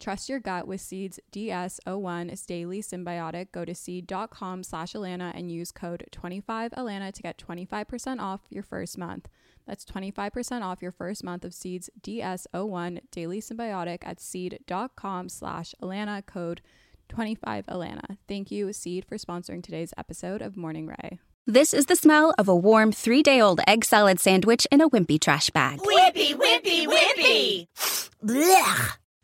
Trust your gut with Seeds DS01 is daily synbiotic. Go to seed.com slash Allana and use code 25Allana to get 25% off your first month. That's 25% off your first month of Seeds DS01 Daily synbiotic at seed.com slash Allana code 25Allana. Thank you, Seed, for sponsoring today's episode of Morning Rae. This is the smell of a warm three day old egg salad sandwich in a wimpy trash bag. Wimpy, wimpy, wimpy! Blech!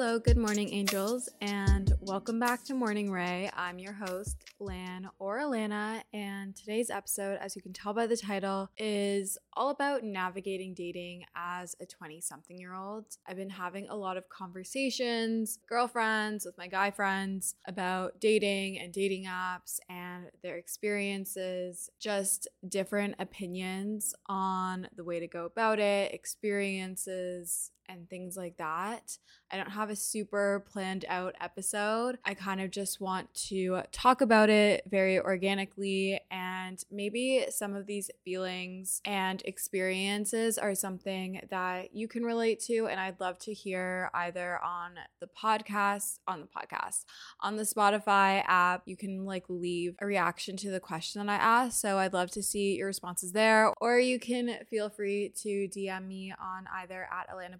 Hello, good morning, angels, and welcome back to Morning Rae. I'm your host, Lan or Allana, and today's episode, as you can tell by the title, is all about navigating dating as a 20 something year old. I've been having a lot of conversations, girlfriends, with my guy friends about dating and dating apps and their experiences, just different opinions on the way to go about it, experiences, and things like that. I don't have a super planned out episode. I kind of just want to talk about it very organically, and maybe some of these feelings and experiences are something that you can relate to. And I'd love to hear either on the podcast, on the podcast, on the Spotify app. You can like leave a reaction to the question that I asked. So I'd love to see your responses there, or you can feel free to DM me on either at Allana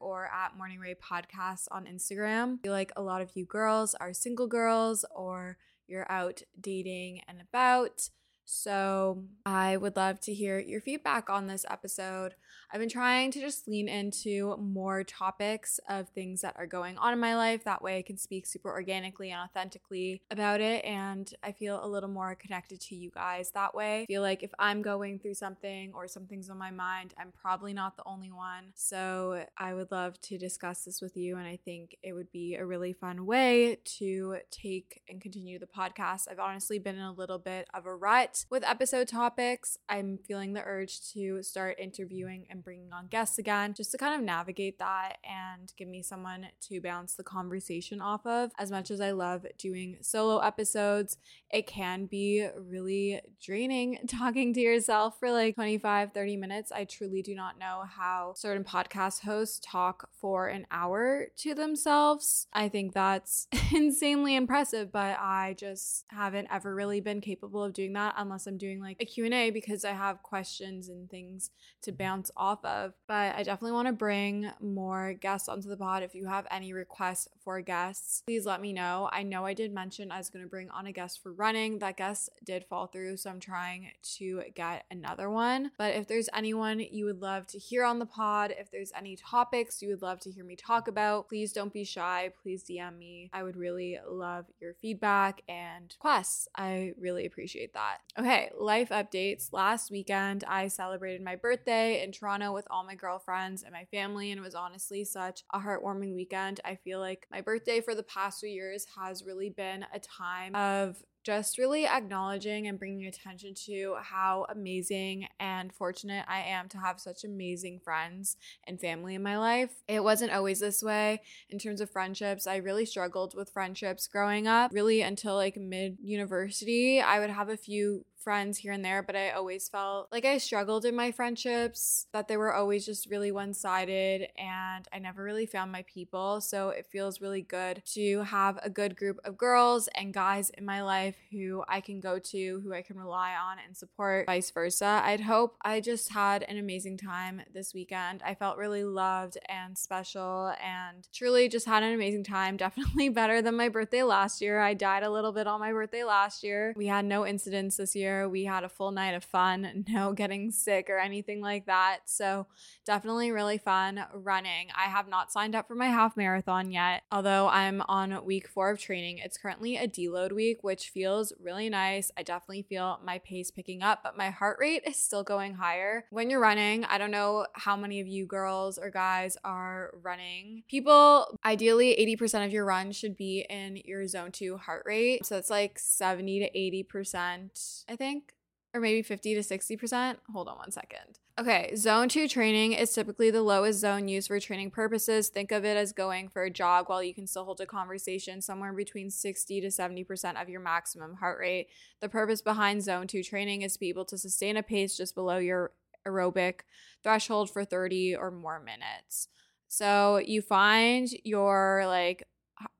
Or at Morning Rae Podcast on Instagram. I feel like a lot of you girls are single girls or you're out dating and about. So, I would love to hear your feedback on this episode. I've been trying to just lean into more topics of things that are going on in my life. That way, I can speak super organically and authentically about it. And I feel a little more connected to you guys that way. I feel like if I'm going through something or something's on my mind, I'm probably not the only one. So, I would love to discuss this with you. And I think it would be a really fun way to take and continue the podcast. I've honestly been in a little bit of a rut with episode topics. I'm feeling the urge to start interviewing and bringing on guests again just to kind of navigate that and give me someone to bounce the conversation off of. As much as I love doing solo episodes, it can be really draining talking to yourself for like 25, 30 minutes. I truly do not know how certain podcast hosts talk for an hour to themselves. I think that's insanely impressive, but I just haven't ever really been capable of doing that unless I'm doing like a Q&A because I have questions and things to mm-hmm. bounce off of. But I definitely want to bring more guests onto the pod. If you have any requests for guests, please let me know. I know I did mention I was going to bring on a guest for running. That guest did fall through, so I'm trying to get another one. But if there's anyone you would love to hear on the pod, if there's any topics you would love to hear me talk about, please don't be shy. Please DM me. I would really love your feedback and requests. I really appreciate that. Okay, life updates. Last weekend, I celebrated my birthday in Toronto with all my girlfriends and my family, and it was honestly such a heartwarming weekend. I feel like my birthday for the past few years has really been a time of just really acknowledging and bringing attention to how amazing and fortunate I am to have such amazing friends and family in my life. It wasn't always this way in terms of friendships. I really struggled with friendships growing up, really until like mid university. I would have a few friends here and there, but I always felt like I struggled in my friendships, that they were always just really one sided, and I never really found my people. So it feels really good to have a good group of girls and guys in my life who I can go to, who I can rely on and support, vice versa. I'd hope I just had an amazing time this weekend. I felt really loved and special and truly just had an amazing time. Definitely better than my birthday last year. I died a little bit on my birthday last year. We had no incidents this year We had a full night of fun, no getting sick or anything like that. So, definitely really fun running. I have not signed up for my half marathon yet, although I'm on week four of training. It's currently a deload week, which feels really nice. I definitely feel my pace picking up, but my heart rate is still going higher. When you're running, I don't know how many of you girls or guys are running. People, ideally, 80% of your run should be in your zone two heart rate. So, it's like 70 to 80%, I think think, or maybe 50 to 60%. Hold on one second. Okay, zone two training is typically the lowest zone used for training purposes. Think of it as going for a jog while you can still hold a conversation, somewhere between 60 to 70% of your maximum heart rate. The purpose behind zone two training is to be able to sustain a pace just below your aerobic threshold for 30 or more minutes. So you find your like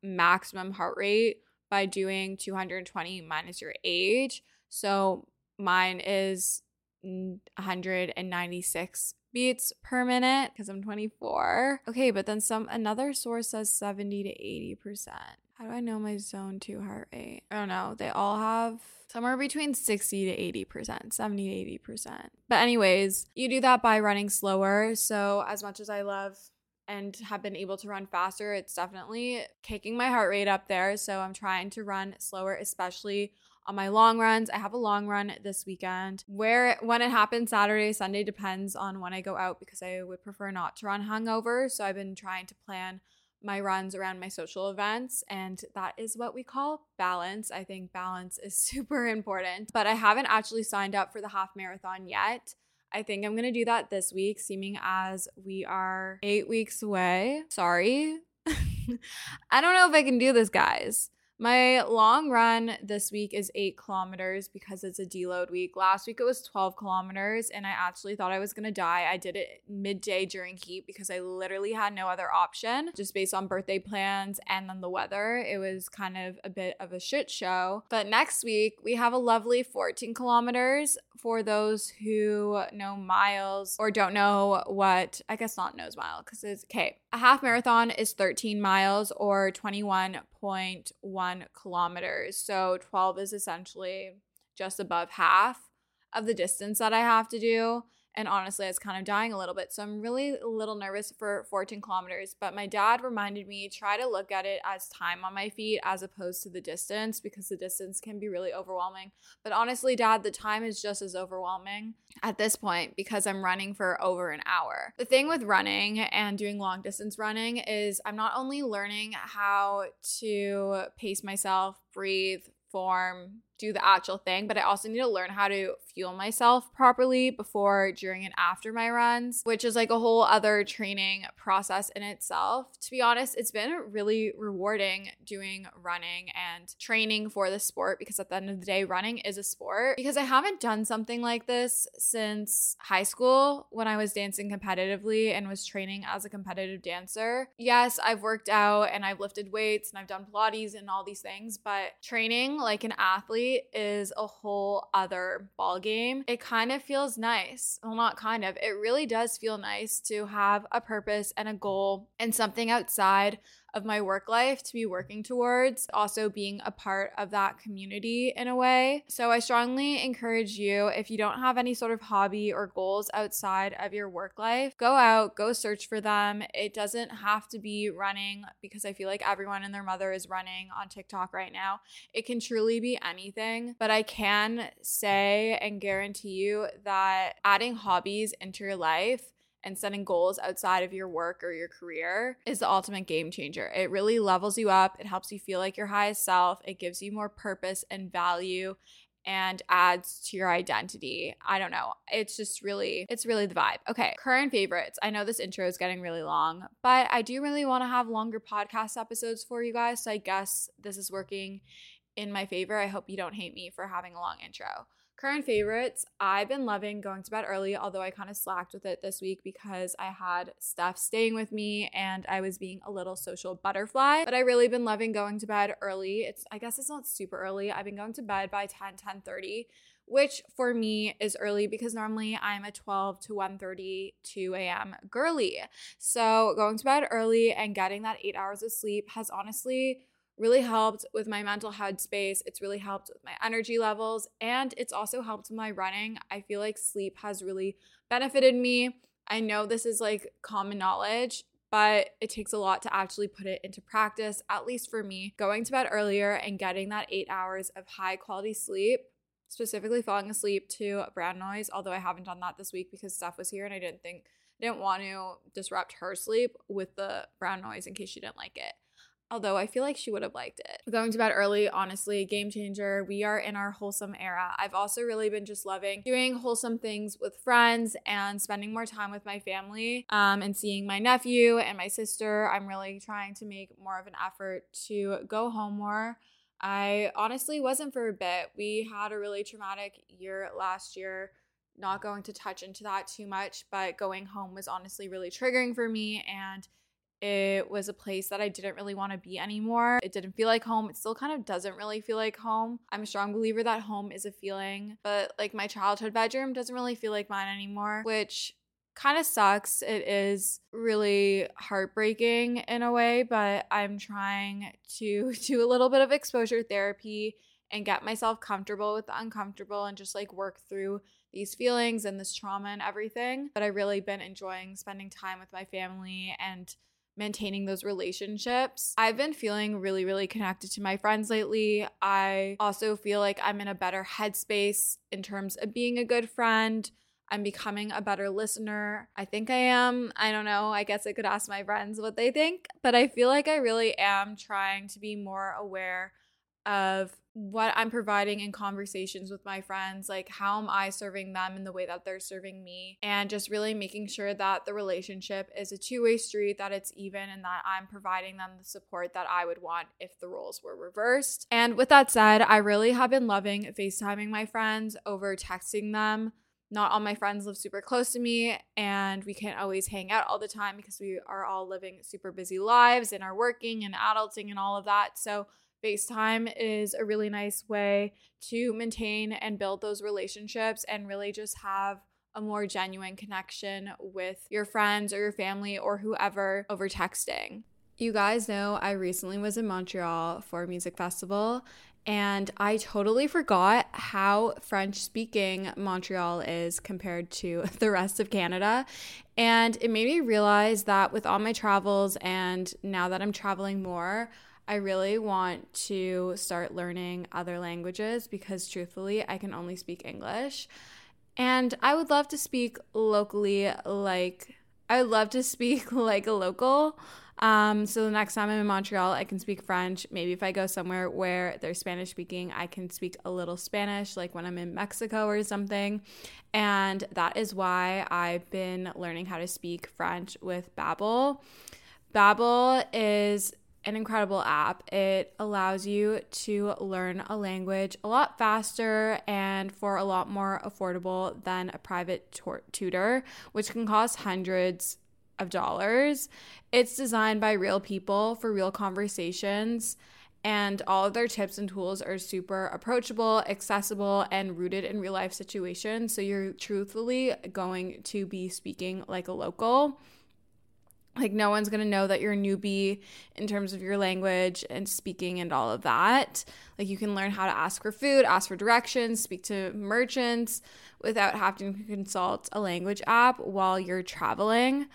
maximum heart rate by doing 220 minus your age. So mine is 196 beats per minute because I'm 24. Okay, but then some another source says 70 to 80%. How do I know my zone 2 heart rate? I don't know. They all have somewhere between 60 to 80%, 70 to 80%. But anyways, you do that by running slower. So as much as I love and have been able to run faster, it's definitely kicking my heart rate up there. So I'm trying to run slower, especially on my long runs. I have a long run this weekend. Where when it happens Saturday, Sunday depends on when I go out because I would prefer not to run hungover. So I've been trying to plan my runs around my social events and that is what we call balance. I think balance is super important, but I haven't actually signed up for the half marathon yet. I think I'm going to do that this week, seeming as we are 8 weeks away. Sorry. I don't know if I can do this, guys. My long run this week is eight kilometers because it's a deload week. Last week it was 12 kilometers, and I actually thought I was gonna die. I did it midday during heat because I literally had no other option, just based on birthday plans and then the weather. It was kind of a bit of a shit show. But next week we have a lovely 14 kilometers for those who know miles or don't know what, I guess not knows mile because it's okay. A half marathon is 13 miles or 21.1 kilometers. So 12 is essentially just above half of the distance that I have to do. And honestly, it's kind of dying a little bit. So I'm really a little nervous for 14 kilometers. But my dad reminded me try to look at it as time on my feet as opposed to the distance because the distance can be really overwhelming. But honestly, dad, the time is just as overwhelming at this point because I'm running for over an hour. The thing with running and doing long distance running is I'm not only learning how to pace myself, breathe, form, do the actual thing, but I also need to learn how to fuel myself properly before, during, and after my runs, which is like a whole other training process in itself. To be honest, it's been really rewarding doing running and training for the sport because at the end of the day, running is a sport. Because I haven't done something like this since high school when I was dancing competitively and was training as a competitive dancer. Yes, I've worked out and I've lifted weights and I've done Pilates and all these things, but training like an athlete is a whole other ball game. It kind of feels nice. Well, not kind of. It really does feel nice to have a purpose and a goal and something outside of my work life to be working towards, also being a part of that community in a way. So I strongly encourage you, if you don't have any sort of hobby or goals outside of your work life, go out, go search for them. It doesn't have to be running because I feel like everyone and their mother is running on TikTok right now. It can truly be anything, but I can say and guarantee you that adding hobbies into your life and setting goals outside of your work or your career is the ultimate game changer. It really levels you up, it helps you feel like your highest self, it gives you more purpose and value and adds to your identity. I don't know. It's just really, it's really the vibe. Okay, current favorites. I know this intro is getting really long, but I do really want to have longer podcast episodes for you guys. So I guess this is working in my favor. I hope you don't hate me for having a long intro. Current favorites, I've been loving going to bed early, although I kind of slacked with it this week because I had stuff staying with me and I was being a little social butterfly. But I really been loving going to bed early. It's I guess it's not super early. I've been going to bed by 10, 10 30 which for me is early because normally I'm a 12 to 1:30 2 a.m. girly. So going to bed early and getting that 8 hours of sleep has honestly really helped with my mental headspace. It's really helped with my energy levels and it's also helped my running. I feel like sleep has really benefited me. I know this is like common knowledge, but it takes a lot to actually put it into practice, at least for me. Going to bed earlier and getting that eight hours of high quality sleep, specifically falling asleep to brown noise, although I haven't done that this week because Steph was here and I didn't think, didn't want to disrupt her sleep with the brown noise in case she didn't like it although I feel like she would have liked it. Going to bed early, honestly, game changer. We are in our wholesome era. I've also really been just loving doing wholesome things with friends and spending more time with my family um, and seeing my nephew and my sister. I'm really trying to make more of an effort to go home more. I honestly wasn't for a bit. We had a really traumatic year last year. Not going to touch into that too much, but going home was honestly really triggering for me and it was a place that I didn't really want to be anymore. It didn't feel like home. It still kind of doesn't really feel like home. I'm a strong believer that home is a feeling, but like my childhood bedroom doesn't really feel like mine anymore, which kind of sucks. It is really heartbreaking in a way, but I'm trying to do a little bit of exposure therapy and get myself comfortable with the uncomfortable and just like work through these feelings and this trauma and everything. But I really been enjoying spending time with my family and maintaining those relationships. I've been feeling really, really connected to my friends lately. I also feel like I'm in a better headspace in terms of being a good friend. I'm becoming a better listener. I think I am. I don't know. I guess I could ask my friends what they think, but I feel like I really am trying to be more aware of what I'm providing in conversations with my friends, like how am I serving them in the way that they're serving me, and just really making sure that the relationship is a two way street, that it's even, and that I'm providing them the support that I would want if the roles were reversed. And with that said, I really have been loving FaceTiming my friends over texting them. Not all my friends live super close to me, and we can't always hang out all the time because we are all living super busy lives and are working and adulting and all of that. So, FaceTime is a really nice way to maintain and build those relationships and really just have a more genuine connection with your friends or your family or whoever over texting. You guys know I recently was in Montreal for a music festival and I totally forgot how French speaking Montreal is compared to the rest of Canada. And it made me realize that with all my travels and now that I'm traveling more, I really want to start learning other languages because truthfully, I can only speak English. And I would love to speak locally, like, I would love to speak like a local. Um, so the next time I'm in Montreal, I can speak French. Maybe if I go somewhere where they're Spanish speaking, I can speak a little Spanish, like when I'm in Mexico or something. And that is why I've been learning how to speak French with Babbel. Babbel is an incredible app. It allows you to learn a language a lot faster and for a lot more affordable than a private tutor, which can cost hundreds of dollars. It's designed by real people for real conversations. And all of their tips and tools are super approachable, accessible, and rooted in real life situations. So you're truthfully going to be speaking like a local. Like, no one's gonna know that you're a newbie in terms of your language and speaking and all of that. Like, you can learn how to ask for food, ask for directions, speak to merchants without having to consult a language app while you're traveling.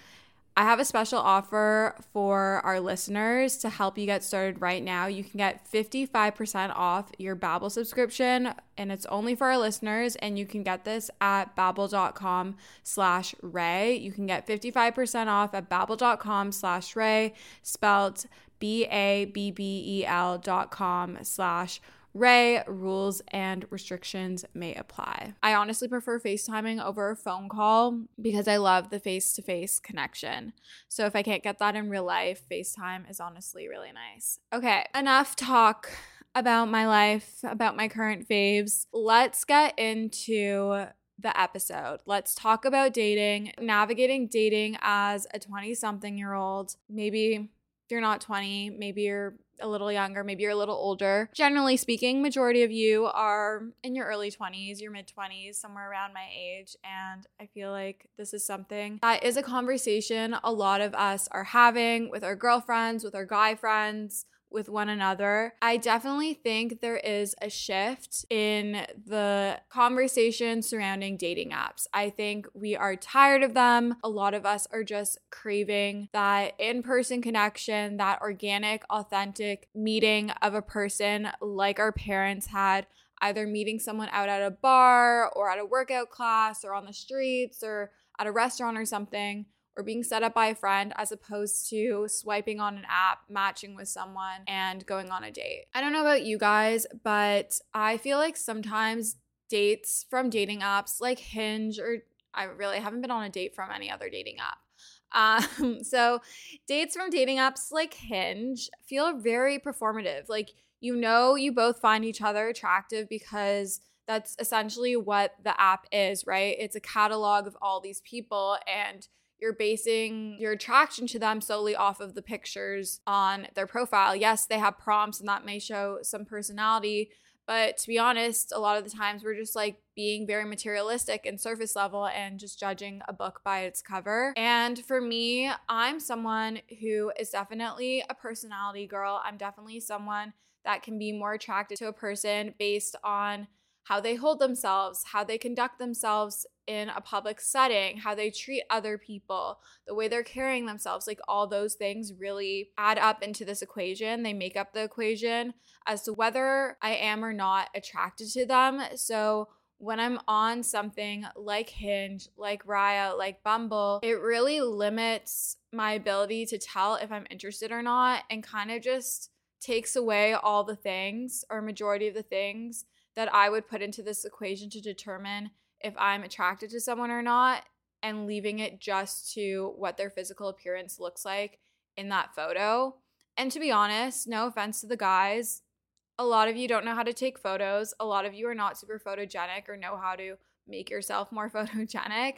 I have a special offer for our listeners to help you get started right now. You can get 55% off your Babbel subscription, and it's only for our listeners. And you can get this at babbel.com slash Rae. You can get 55% off at babbel.com slash Rae, spelled B-A-B-B-E-L dot com slash Rae, rules and restrictions may apply. I honestly prefer FaceTiming over a phone call because I love the face to face connection. So if I can't get that in real life, FaceTime is honestly really nice. Okay, enough talk about my life, about my current faves. Let's get into the episode. Let's talk about dating, navigating dating as a 20 something year old. Maybe you're not 20, maybe you're a little younger, maybe you're a little older. Generally speaking, majority of you are in your early 20s, your mid 20s, somewhere around my age, and I feel like this is something that is a conversation a lot of us are having with our girlfriends, with our guy friends, with one another. I definitely think there is a shift in the conversation surrounding dating apps. I think we are tired of them. A lot of us are just craving that in person connection, that organic, authentic meeting of a person like our parents had either meeting someone out at a bar or at a workout class or on the streets or at a restaurant or something or being set up by a friend as opposed to swiping on an app, matching with someone, and going on a date. I don't know about you guys, but I feel like sometimes dates from dating apps like Hinge or I really haven't been on a date from any other dating app. Um, so dates from dating apps like Hinge feel very performative. Like you know you both find each other attractive because that's essentially what the app is, right? It's a catalog of all these people and you're basing your attraction to them solely off of the pictures on their profile. Yes, they have prompts and that may show some personality, but to be honest, a lot of the times we're just like being very materialistic and surface level and just judging a book by its cover. And for me, I'm someone who is definitely a personality girl. I'm definitely someone that can be more attracted to a person based on how they hold themselves, how they conduct themselves in a public setting, how they treat other people, the way they're carrying themselves, like all those things really add up into this equation. They make up the equation as to whether I am or not attracted to them. So when I'm on something like Hinge, like Raya, like Bumble, it really limits my ability to tell if I'm interested or not and kind of just takes away all the things or majority of the things that I would put into this equation to determine if I'm attracted to someone or not and leaving it just to what their physical appearance looks like in that photo. And to be honest, no offense to the guys, a lot of you don't know how to take photos. A lot of you are not super photogenic or know how to make yourself more photogenic.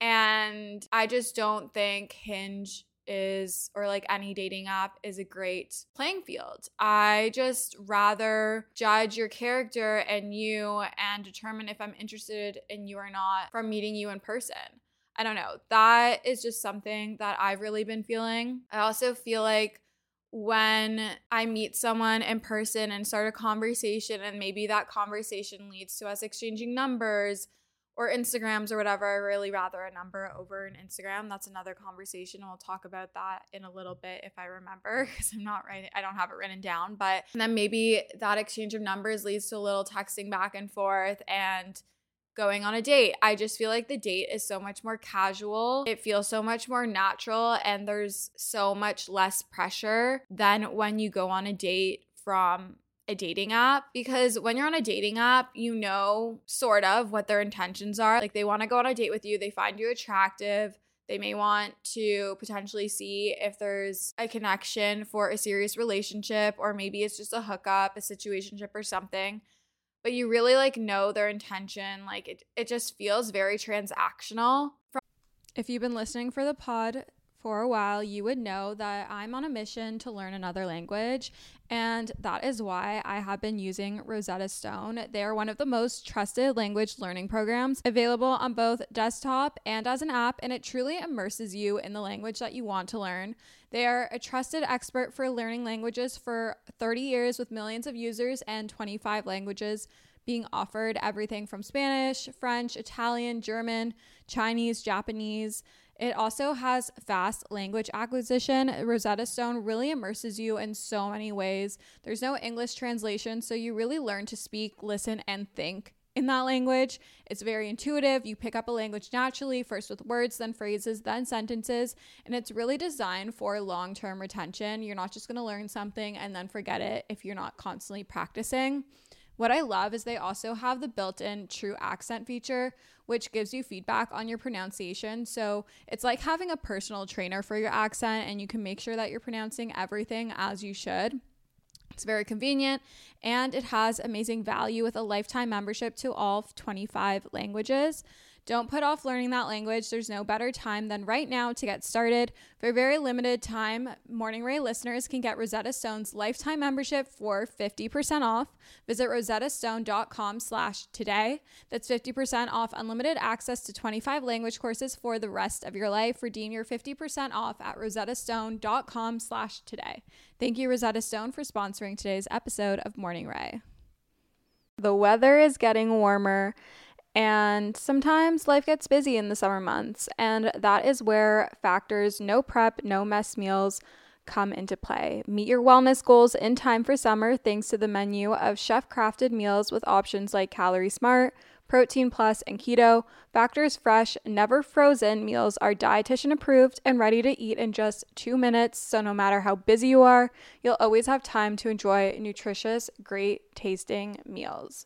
And I just don't think Hinge is or like any dating app is a great playing field. I just rather judge your character and you and determine if I'm interested in you or not from meeting you in person. I don't know. That is just something that I've really been feeling. I also feel like when I meet someone in person and start a conversation, and maybe that conversation leads to us exchanging numbers or Instagrams or whatever. I really rather a number over an Instagram. That's another conversation. We'll talk about that in a little bit if I remember because I'm not writing, I don't have it written down. But then maybe that exchange of numbers leads to a little texting back and forth and going on a date. I just feel like the date is so much more casual. It feels so much more natural and there's so much less pressure than when you go on a date from a dating app because when you're on a dating app, you know sort of what their intentions are. Like they want to go on a date with you, they find you attractive. They may want to potentially see if there's a connection for a serious relationship, or maybe it's just a hookup, a situationship, or something. But you really like know their intention. Like it, it just feels very transactional. If you've been listening for the pod for a while, you would know that I'm on a mission to learn another language. And that is why I have been using Rosetta Stone. They are one of the most trusted language learning programs available on both desktop and as an app, and it truly immerses you in the language that you want to learn. They are a trusted expert for learning languages for 30 years with millions of users and 25 languages being offered everything from Spanish, French, Italian, German, Chinese, Japanese. It also has fast language acquisition. Rosetta Stone really immerses you in so many ways. There's no English translation, so you really learn to speak, listen, and think in that language. It's very intuitive. You pick up a language naturally, first with words, then phrases, then sentences, and it's really designed for long term retention. You're not just going to learn something and then forget it if you're not constantly practicing. What I love is they also have the built in true accent feature, which gives you feedback on your pronunciation. So it's like having a personal trainer for your accent, and you can make sure that you're pronouncing everything as you should. It's very convenient and it has amazing value with a lifetime membership to all 25 languages. Don't put off learning that language. There's no better time than right now to get started. For a very limited time, Morning Rae listeners can get Rosetta Stone's lifetime membership for 50% off. Visit rosettastone.com slash today. That's 50% off unlimited access to 25 language courses for the rest of your life. Redeem your 50% off at rosettastone.com slash today. Thank you, Rosetta Stone, for sponsoring today's episode of Morning Rae. The weather is getting warmer and sometimes life gets busy in the summer months, and that is where factors no prep, no mess meals come into play. Meet your wellness goals in time for summer thanks to the menu of chef crafted meals with options like Calorie Smart, Protein Plus, and Keto. Factors fresh, never frozen meals are dietitian approved and ready to eat in just two minutes. So, no matter how busy you are, you'll always have time to enjoy nutritious, great tasting meals.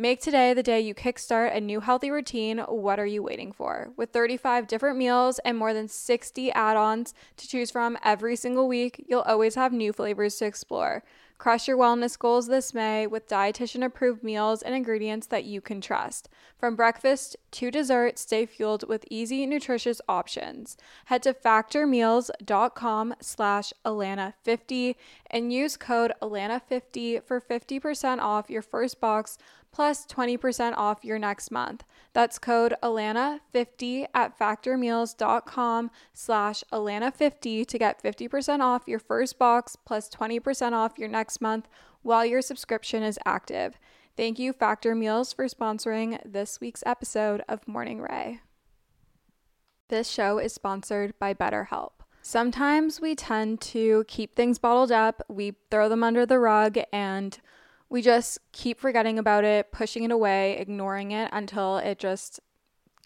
Make today the day you kickstart a new healthy routine. What are you waiting for? With 35 different meals and more than 60 add ons to choose from every single week, you'll always have new flavors to explore. Crush your wellness goals this May with dietitian approved meals and ingredients that you can trust. From breakfast to dessert, stay fueled with easy, nutritious options. Head to factormeals.com slash Allana50 and use code Allana50 for 50% off your first box plus 20% off your next month. That's code Allana50 at factormeals.com slash Allana50 to get 50% off your first box plus 20% off your next month while your subscription is active. Thank you, Factor Meals, for sponsoring this week's episode of Morning Rae. This show is sponsored by BetterHelp. Sometimes we tend to keep things bottled up, we throw them under the rug, and we just keep forgetting about it, pushing it away, ignoring it until it just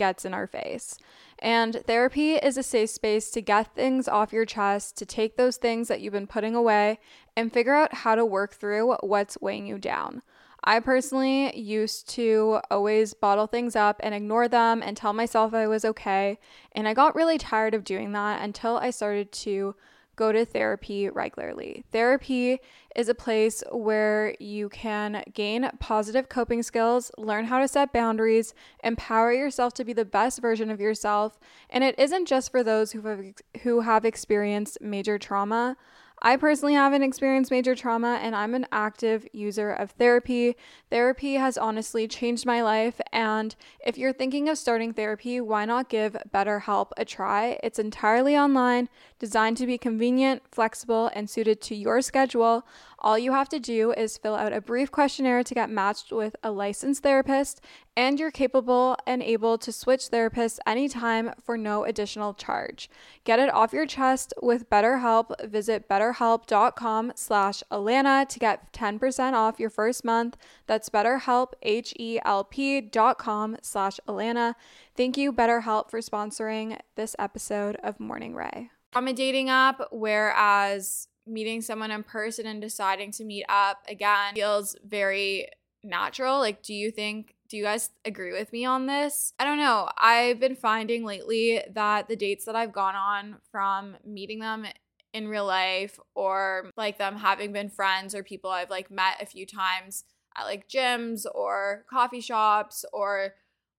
gets in our face. And therapy is a safe space to get things off your chest, to take those things that you've been putting away and figure out how to work through what's weighing you down. I personally used to always bottle things up and ignore them and tell myself I was okay. And I got really tired of doing that until I started to go to therapy regularly. Therapy is a place where you can gain positive coping skills, learn how to set boundaries, empower yourself to be the best version of yourself. And it isn't just for those who have, who have experienced major trauma. I personally haven't experienced major trauma and I'm an active user of therapy. Therapy has honestly changed my life. And if you're thinking of starting therapy, why not give BetterHelp a try? It's entirely online, designed to be convenient, flexible, and suited to your schedule. All you have to do is fill out a brief questionnaire to get matched with a licensed therapist, and you're capable and able to switch therapists anytime for no additional charge. Get it off your chest with BetterHelp. Visit betterhelp.com slash Allana to get 10% off your first month. That's betterhelp, H-E-L-P dot com slash Allana. Thank you, BetterHelp, for sponsoring this episode of Morning Rae. I'm a dating app, whereas meeting someone in person and deciding to meet up again feels very natural. Like, do you think, do you guys agree with me on this? I don't know. I've been finding lately that the dates that I've gone on from meeting them in real life or like them having been friends or people I've like met a few times at like gyms or coffee shops or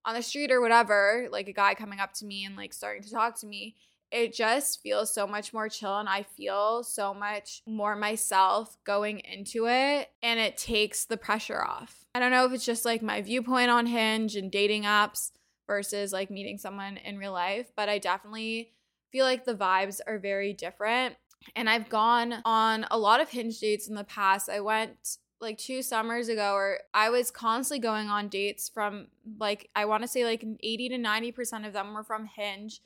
on the street or whatever, like a guy coming up to me and like starting to talk to me it just feels so much more chill and I feel so much more myself going into it and it takes the pressure off. I don't know if it's just like my viewpoint on Hinge and dating apps versus like meeting someone in real life, but I definitely feel like the vibes are very different. And I've gone on a lot of Hinge dates in the past. I went like two summers ago where I was constantly going on dates from like I want to say like 80 to 90% of them were from Hinge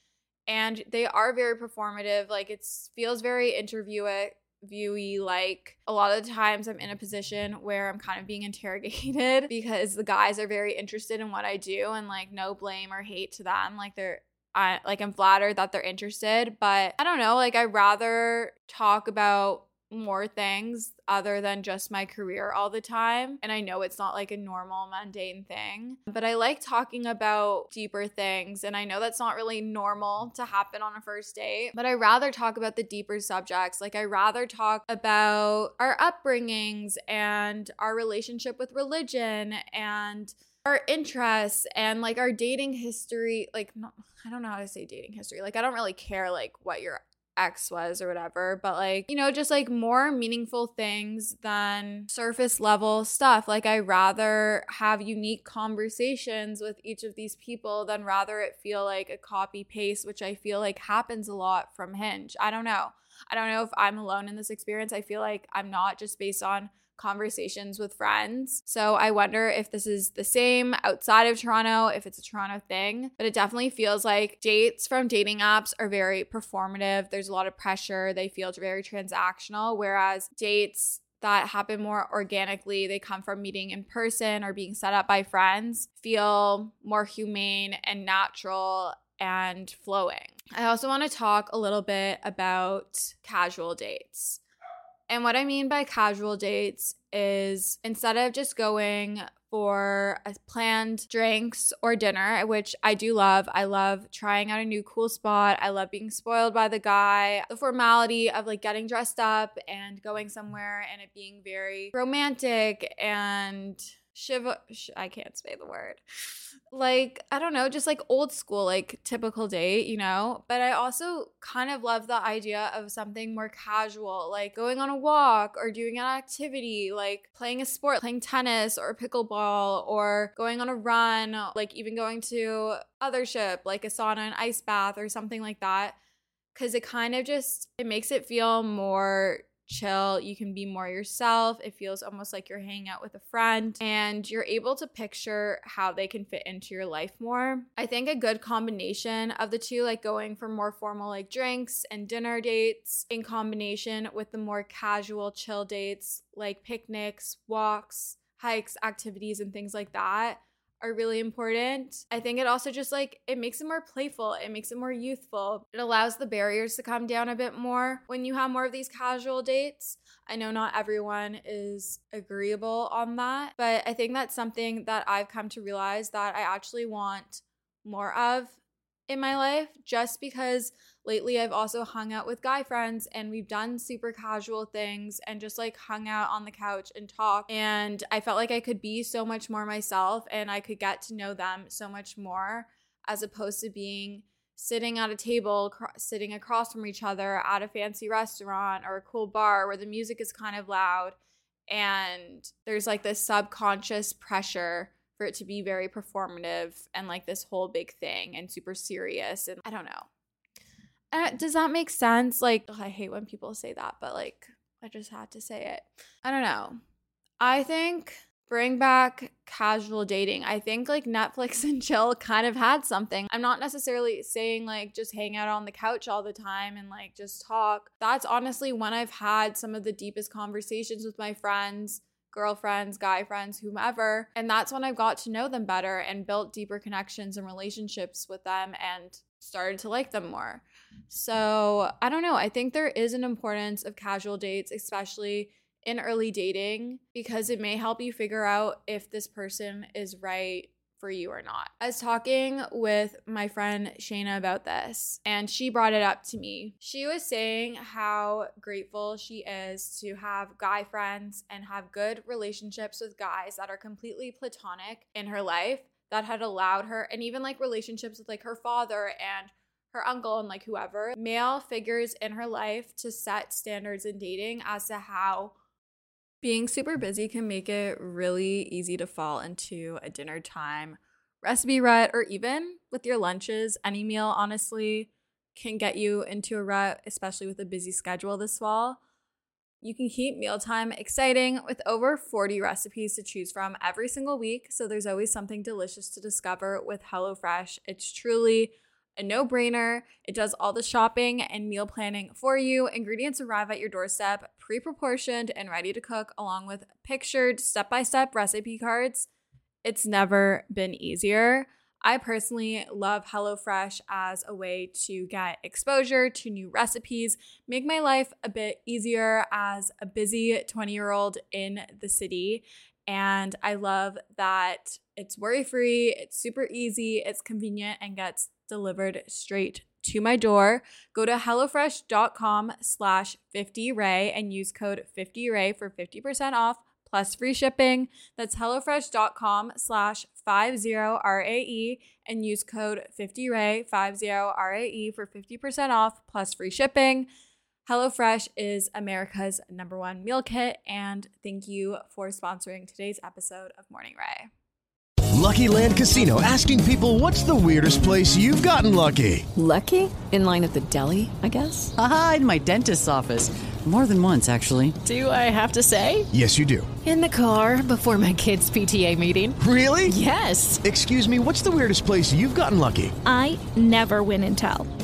and they are very performative. Like it feels very interview viewy like a lot of the times i'm in a position where i'm kind of being interrogated because the guys are very interested in what i do and like no blame or hate to them. Like they're I like I'm flattered that they're interested, but I don't know, like I rather talk about more things other than just my career all the time. And I know it's not like a normal mundane thing, but I like talking about deeper things. And I know that's not really normal to happen on a first date, but I rather talk about the deeper subjects. Like I rather talk about our upbringings and our relationship with religion and our interests and like our dating history like i don't know how to say dating history like i don't really care like what your ex was or whatever, but like, you know, just like more meaningful things than surface level stuff. Like, I rather have unique conversations with each of these people than rather it feel like a copy paste, which I feel like happens a lot from Hinge. I don't know. I don't know if I'm alone in this experience. I feel like I'm not just based on conversations with friends. So I wonder if this is the same outside of Toronto, if it's a Toronto thing, but it definitely feels like dates from dating apps are very performative. There's a lot of pressure. They feel very transactional, whereas dates that happen more organically, they come from meeting in person or being set up by friends, feel more humane and natural and flowing. I also want to talk a little bit about casual dates. And what I mean by casual dates is instead of just going for a planned drinks or dinner, which I do love. I love trying out a new cool spot. I love being spoiled by the guy. The formality of like getting dressed up and going somewhere and it being very romantic and shiva sh- I can't say the word. Like, I don't know, just like old school, like typical date, you know? But I also kind of love the idea of something more casual, like going on a walk or doing an activity, like playing a sport, playing tennis or pickleball or going on a run, like even going to Othership, like a sauna and ice bath or something like that. Cause it kind of just it makes it feel more chill. You can be more yourself. It feels almost like you're hanging out with a friend and you're able to picture how they can fit into your life more. I think a good combination of the two, like going for more formal, like drinks and dinner dates, in combination with the more casual, chill dates, like picnics, walks, hikes, activities, and things like that are really important. I think it also just like it makes it more playful, it makes it more youthful. It allows the barriers to come down a bit more when you have more of these casual dates. I know not everyone is agreeable on that, but I think that's something that I've come to realize that I actually want more of in my life just because lately I've also hung out with guy friends and we've done super casual things and just like hung out on the couch and talk. And I felt like I could be so much more myself and I could get to know them so much more as opposed to being sitting at a table, cr- sitting across from each other at a fancy restaurant or a cool bar where the music is kind of loud and there's like this subconscious pressure for it to be very performative and like this whole big thing and super serious and I don't know. Uh, does that make sense? Like, ugh, I hate when people say that, but like, I just had to say it. I don't know. I think bring back casual dating. I think like Netflix and chill kind of had something. I'm not necessarily saying like just hang out on the couch all the time and like just talk. That's honestly when I've had some of the deepest conversations with my friends girlfriends, guy friends, whomever. And that's when I got to know them better and built deeper connections and relationships with them and started to like them more. So I don't know. I think there is an importance of casual dates, especially in early dating, because it may help you figure out if this person is right for you or not. I was talking with my friend Shayna about this, and she brought it up to me. She was saying how grateful she is to have guy friends and have good relationships with guys that are completely platonic in her life that had allowed her, and even like relationships with like her father and her uncle and like whoever, male figures in her life to set standards in dating as to how being super busy can make it really easy to fall into a dinner time recipe rut or even with your lunches. Any meal, honestly, can get you into a rut, especially with a busy schedule this fall. You can keep mealtime exciting with over 40 recipes to choose from every single week, so there's always something delicious to discover with HelloFresh. It's truly a no brainer. It does all the shopping and meal planning for you. Ingredients arrive at your doorstep, pre proportioned and ready to cook, along with pictured step by step recipe cards. It's never been easier. I personally love HelloFresh as a way to get exposure to new recipes, make my life a bit easier as a busy 20 year old in the city. And I love that it's worry free, it's super easy, it's convenient, and gets delivered straight to my door. Go to HelloFresh.com slash 50RAE and use code 50RAE for 50% off plus free shipping. That's HelloFresh.com slash 50RAE and use code 50RAE, 50RAE for 50% off plus free shipping. HelloFresh is America's number one meal kit, and thank you for sponsoring today's episode of Morning Rae. Lucky Land Casino asking people what's the weirdest place you've gotten lucky? Lucky? In line at the deli, I guess? Aha, in my dentist's office. More than once, actually. Do I have to say? Yes, you do. In the car before my kids' PTA meeting. Really? Yes. Excuse me, what's the weirdest place you've gotten lucky? I never win and tell.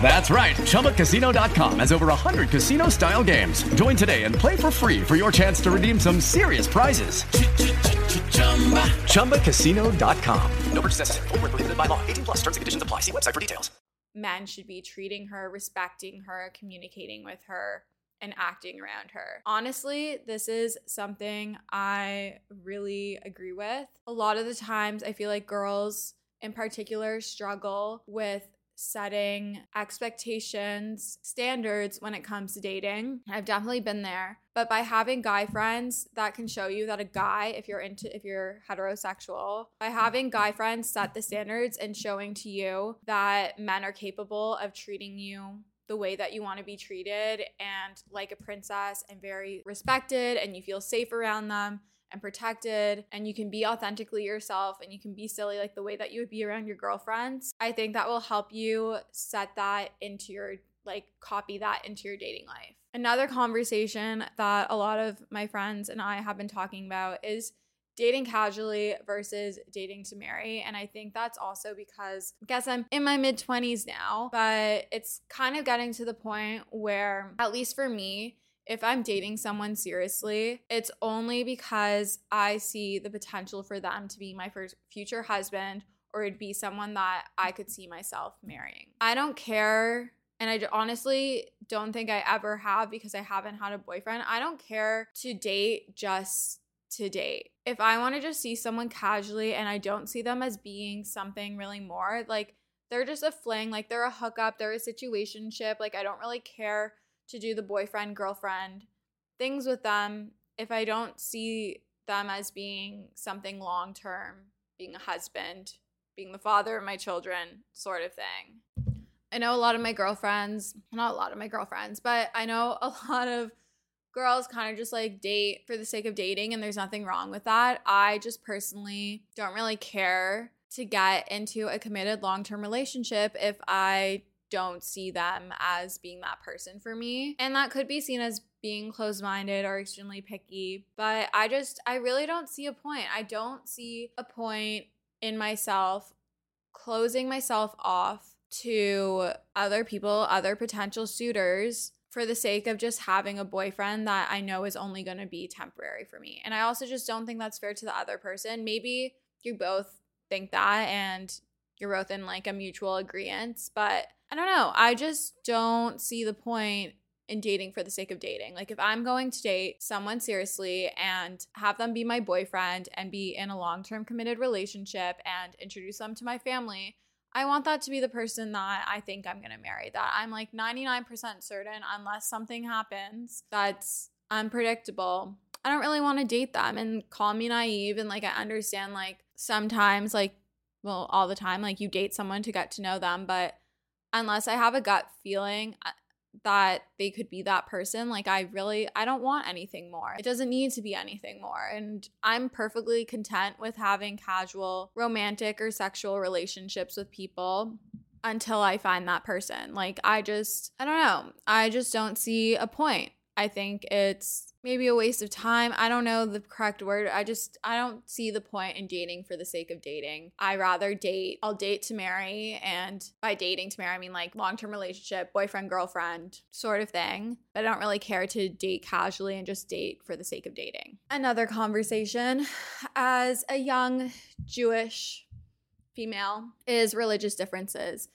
That's right. ChumbaCasino.com has over 100 casino style games. Join today and play for free for your chance to redeem some serious prizes. ChumbaCasino.com. No purchase necessary. Full prohibited by law. 18 plus terms and conditions apply. See website for details. Men should be treating her, respecting her, communicating with her, and acting around her. Honestly, this is something I really agree with. A lot of the times, I feel like girls in particular struggle with setting expectations, standards when it comes to dating. I've definitely been there. But by having guy friends, that can show you that a guy, if you're into if you're heterosexual, by having guy friends set the standards and showing to you that men are capable of treating you the way that you want to be treated and like a princess and very respected and you feel safe around them and protected and you can be authentically yourself and you can be silly like the way that you would be around your girlfriends. I think that will help you set that into your like copy that into your dating life. Another conversation that a lot of my friends and I have been talking about is dating casually versus dating to marry. And I think that's also because I guess I'm in my mid 20s now, but it's kind of getting to the point where, at least for me, if I'm dating someone seriously, it's only because I see the potential for them to be my first future husband or it'd be someone that I could see myself marrying. I don't care and I honestly don't think I ever have because I haven't had a boyfriend. I don't care to date just to date. If I want to just see someone casually and I don't see them as being something really more, like they're just a fling, like they're a hookup, they're a situationship, like I don't really care to do the boyfriend girlfriend things with them if I don't see them as being something long term, being a husband, being the father of my children, sort of thing. I know a lot of my girlfriends, not a lot of my girlfriends, but I know a lot of girls kind of just like date for the sake of dating, and there's nothing wrong with that. I just personally don't really care to get into a committed long term relationship if I don't see them as being that person for me. And that could be seen as being closed minded or extremely picky. But I just, I really don't see a point. I don't see a point in myself closing myself off to other people, other potential suitors for the sake of just having a boyfriend that I know is only going to be temporary for me. And I also just don't think that's fair to the other person. Maybe you both think that and you're both in like a mutual agreement, but I don't know. I just don't see the point in dating for the sake of dating. Like if I'm going to date someone seriously and have them be my boyfriend and be in a long-term committed relationship and introduce them to my family, I want that to be the person that I think I'm going to marry. That I'm like 99% certain unless something happens that's unpredictable. I don't really want to date them and call me naive and like I understand like sometimes like well all the time like you date someone to get to know them but unless I have a gut feeling uh, that they could be that person like i really i don't want anything more. It doesn't need to be anything more and i'm perfectly content with having casual romantic or sexual relationships with people until i find that person. Like i just i don't know i just don't see a point i think it's maybe a waste of time. I don't know the correct word. I just I don't see the point in dating for the sake of dating. I rather date. I'll date to marry and by dating to marry I mean like long-term relationship, boyfriend, girlfriend sort of thing. But I don't really care to date casually and just date for the sake of dating. Another conversation as a young Jewish female is religious differences.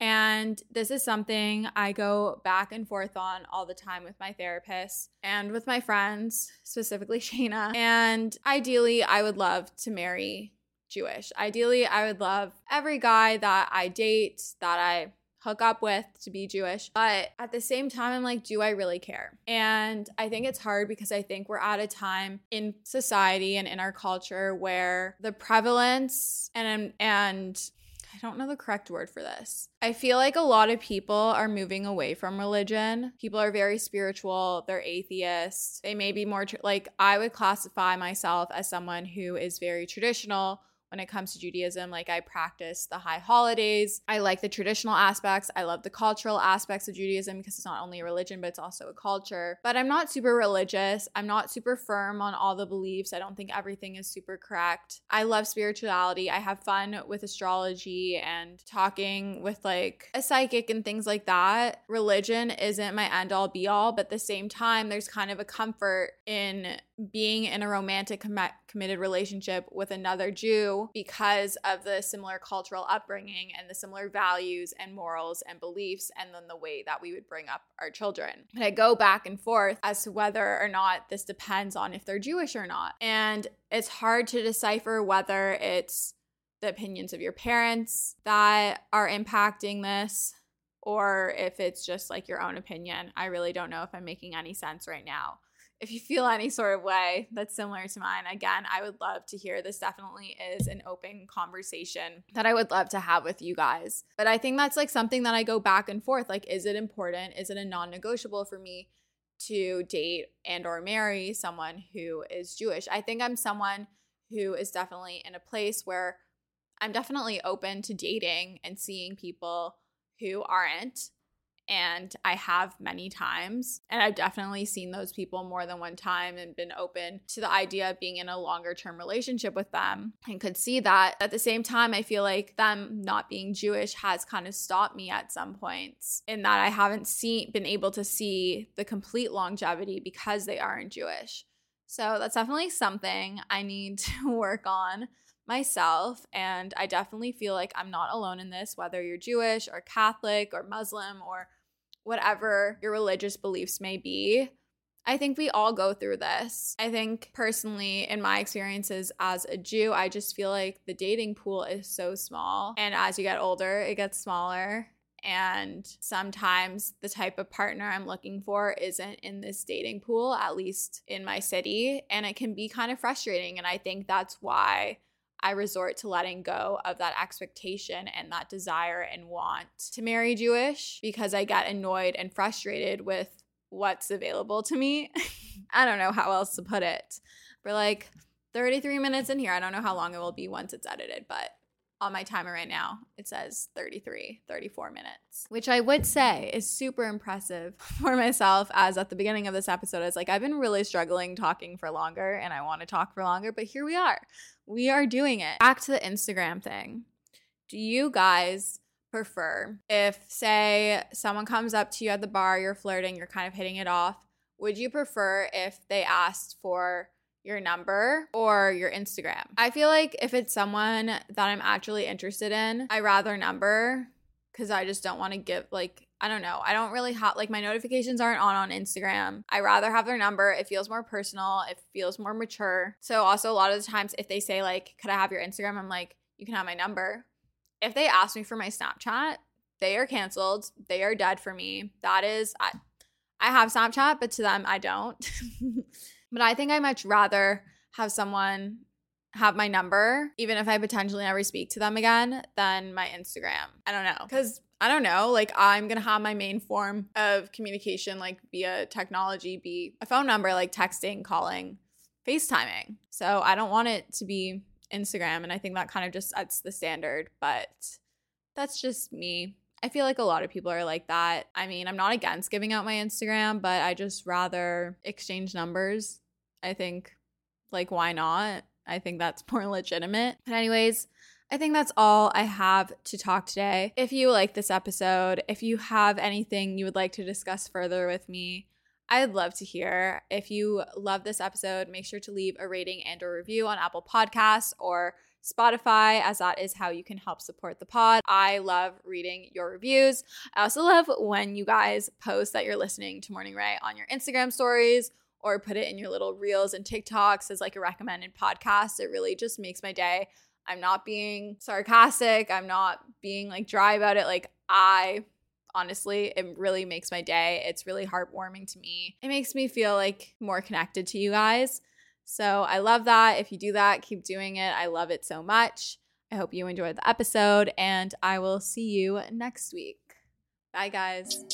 And this is something I go back and forth on all the time with my therapist and with my friends, specifically Shayna. And ideally, I would love to marry Jewish. Ideally, I would love every guy that I date, that I hook up with to be Jewish. But at the same time, I'm like, do I really care? And I think it's hard because I think we're at a time in society and in our culture where the prevalence and and I don't know the correct word for this. I feel like a lot of people are moving away from religion. People are very spiritual, they're atheists. They may be more tr- like I would classify myself as someone who is very traditional when it comes to Judaism. Like I practice the high holidays. I like the traditional aspects. I love the cultural aspects of Judaism because it's not only a religion, but it's also a culture. But I'm not super religious. I'm not super firm on all the beliefs. I don't think everything is super correct. I love spirituality. I have fun with astrology and talking with like a psychic and things like that. Religion isn't my end all be all, but at the same time, there's kind of a comfort in being in a romantic com- committed relationship with another Jew because of the similar cultural upbringing and the similar values and morals and beliefs, and then the way that we would bring up our children. And I go back and forth as to whether or not this depends on if they're Jewish or not. And it's hard to decipher whether it's the opinions of your parents that are impacting this or if it's just like your own opinion. I really don't know if I'm making any sense right now if you feel any sort of way that's similar to mine, again, I would love to hear. This definitely is an open conversation that I would love to have with you guys. But I think that's like something that I go back and forth. Like, is it important? Is it a non-negotiable for me to date and or marry someone who is Jewish? I think I'm someone who is definitely in a place where I'm definitely open to dating and seeing people who aren't and I have many times. And I've definitely seen those people more than one time and been open to the idea of being in a longer term relationship with them and could see that. At the same time, I feel like them not being Jewish has kind of stopped me at some points in that I haven't seen been able to see the complete longevity because they aren't Jewish. So that's definitely something I need to work on myself. And I definitely feel like I'm not alone in this, whether you're Jewish or Catholic or Muslim or whatever your religious beliefs may be. I think we all go through this. I think personally, in my experiences as a Jew, I just feel like the dating pool is so small. And as you get older, it gets smaller. And sometimes the type of partner I'm looking for isn't in this dating pool, at least in my city. And it can be kind of frustrating. And I think that's why I resort to letting go of that expectation and that desire and want to marry Jewish because I get annoyed and frustrated with what's available to me. I don't know how else to put it. We're like 33 minutes in here. I don't know how long it will be once it's edited, but on my timer right now, it says 33, 34 minutes, which I would say is super impressive for myself. As at the beginning of this episode, I was like, I've been really struggling talking for longer and I want to talk for longer, but here we are. We are doing it. Back to the Instagram thing. Do you guys prefer if, say, someone comes up to you at the bar, you're flirting, you're kind of hitting it off? Would you prefer if they asked for your number or your Instagram. I feel like if it's someone that I'm actually interested in, I rather number because I just don't want to give like I don't know. I don't really have like my notifications aren't on on Instagram. I rather have their number. It feels more personal. It feels more mature. So also a lot of the times if they say like, "Could I have your Instagram?" I'm like, "You can have my number." If they ask me for my Snapchat, they are canceled. They are dead for me. That is I, I have Snapchat, but to them I don't. but I think I much rather have someone have my number, even if I potentially never speak to them again, than my Instagram. I don't know. Because I don't know, like I'm gonna have my main form of communication, like via technology, be a phone number, like texting, calling, FaceTiming. So I don't want it to be Instagram. And I think that kind of just sets the standard, but that's just me. I feel like a lot of people are like that. I mean, I'm not against giving out my Instagram, but I just rather exchange numbers. I think, like, why not? I think that's more legitimate. But, anyways, I think that's all I have to talk today. If you like this episode, if you have anything you would like to discuss further with me, I'd love to hear. If you love this episode, make sure to leave a rating and a review on Apple Podcasts or Spotify, as that is how you can help support the pod. I love reading your reviews. I also love when you guys post that you're listening to Morning Rae on your Instagram stories or put it in your little reels and TikToks as like a recommended podcast. It really just makes my day. I'm not being sarcastic. I'm not being like dry about it. Like, I honestly, it really makes my day. It's really heartwarming to me. It makes me feel like more connected to you guys. So I love that. If you do that, keep doing it. I love it so much. I hope you enjoyed the episode, and I will see you next week. Bye, guys.